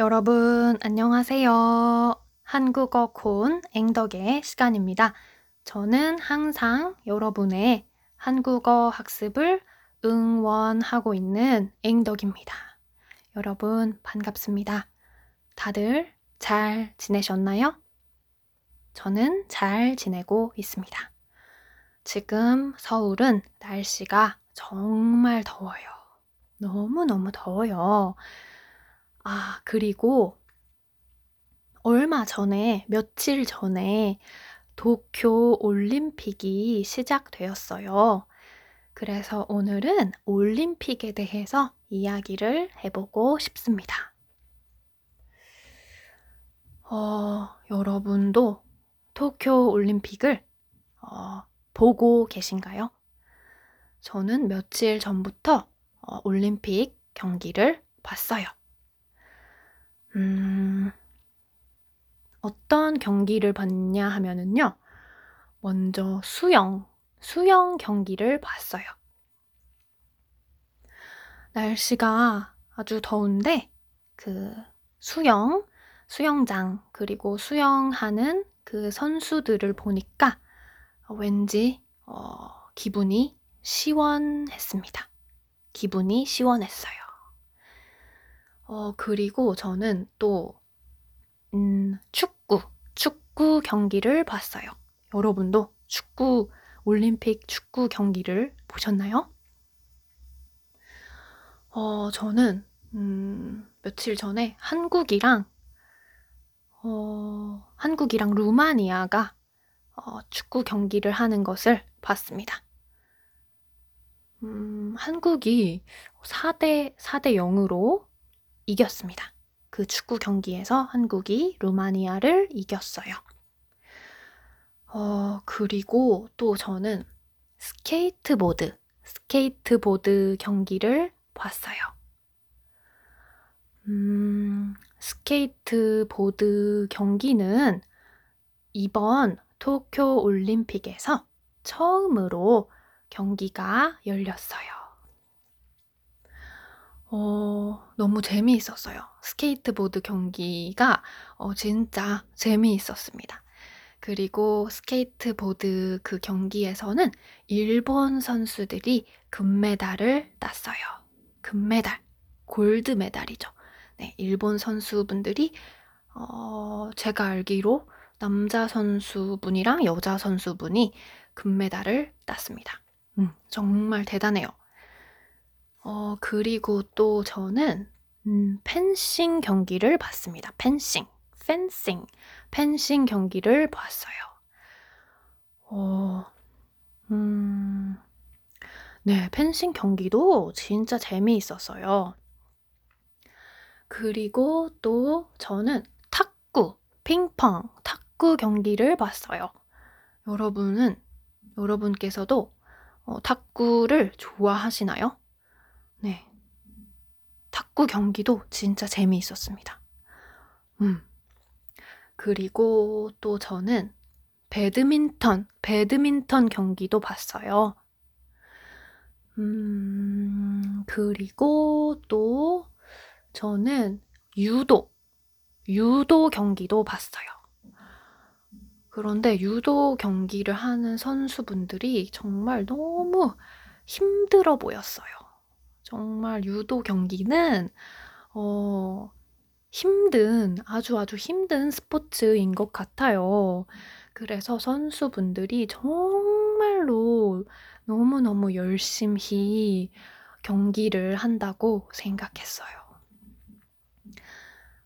여러분, 안녕하세요. 한국어 콘 앵덕의 시간입니다. 저는 항상 여러분의 한국어 학습을 응원하고 있는 앵덕입니다. 여러분, 반갑습니다. 다들 잘 지내셨나요? 저는 잘 지내고 있습니다. 지금 서울은 날씨가 정말 더워요. 너무너무 더워요. 아, 그리고 얼마 전에, 며칠 전에 도쿄 올림픽이 시작되었어요. 그래서 오늘은 올림픽에 대해서 이야기를 해보고 싶습니다. 어, 여러분도 도쿄 올림픽을 어, 보고 계신가요? 저는 며칠 전부터 어, 올림픽 경기를 봤어요. 음, 어떤 경기를 봤냐 하면은요. 먼저 수영, 수영 경기를 봤어요. 날씨가 아주 더운데 그 수영, 수영장, 그리고 수영하는 그 선수들을 보니까 왠지 어, 기분이 시원했습니다. 기분이 시원했어요. 어, 그리고 저는 또, 음, 축구, 축구 경기를 봤어요. 여러분도 축구, 올림픽 축구 경기를 보셨나요? 어, 저는, 음, 며칠 전에 한국이랑, 어, 한국이랑 루마니아가 어, 축구 경기를 하는 것을 봤습니다. 음, 한국이 4대, 4대 0으로 이겼습니다. 그 축구 경기에서 한국이 루마니아를 이겼어요. 어, 그리고 또 저는 스케이트보드, 스케이트보드 경기를 봤어요. 음, 스케이트보드 경기는 이번 도쿄 올림픽에서 처음으로 경기가 열렸어요. 어, 너무 재미있었어요. 스케이트보드 경기가 어, 진짜 재미있었습니다. 그리고 스케이트보드 그 경기에서는 일본 선수들이 금메달을 땄어요. 금메달, 골드 메달이죠. 네, 일본 선수분들이 어, 제가 알기로 남자 선수분이랑 여자 선수분이 금메달을 땄습니다. 음, 정말 대단해요. 어, 그리고 또 저는 음, 펜싱 경기를 봤습니다. 펜싱, 펜싱, 펜싱 경기를 봤어요. 어, 음, 네, 펜싱 경기도 진짜 재미있었어요. 그리고 또 저는 탁구, 핑퐁, 탁구 경기를 봤어요. 여러분은, 여러분께서도 어, 탁구를 좋아하시나요? 네. 탁구 경기도 진짜 재미있었습니다. 음. 그리고 또 저는 배드민턴, 배드민턴 경기도 봤어요. 음, 그리고 또 저는 유도, 유도 경기도 봤어요. 그런데 유도 경기를 하는 선수분들이 정말 너무 힘들어 보였어요. 정말 유도 경기는 어, 힘든, 아주 아주 힘든 스포츠인 것 같아요. 그래서 선수분들이 정말로 너무너무 열심히 경기를 한다고 생각했어요.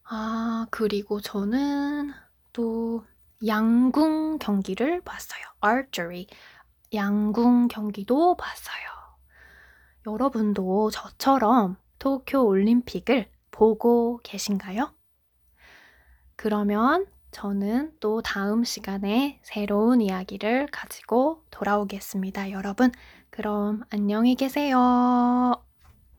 아, 그리고 저는 또 양궁 경기를 봤어요. archery. 양궁 경기도 봤어요. 여러분도 저처럼 도쿄 올림픽을 보고 계신가요? 그러면 저는 또 다음 시간에 새로운 이야기를 가지고 돌아오겠습니다. 여러분, 그럼 안녕히 계세요.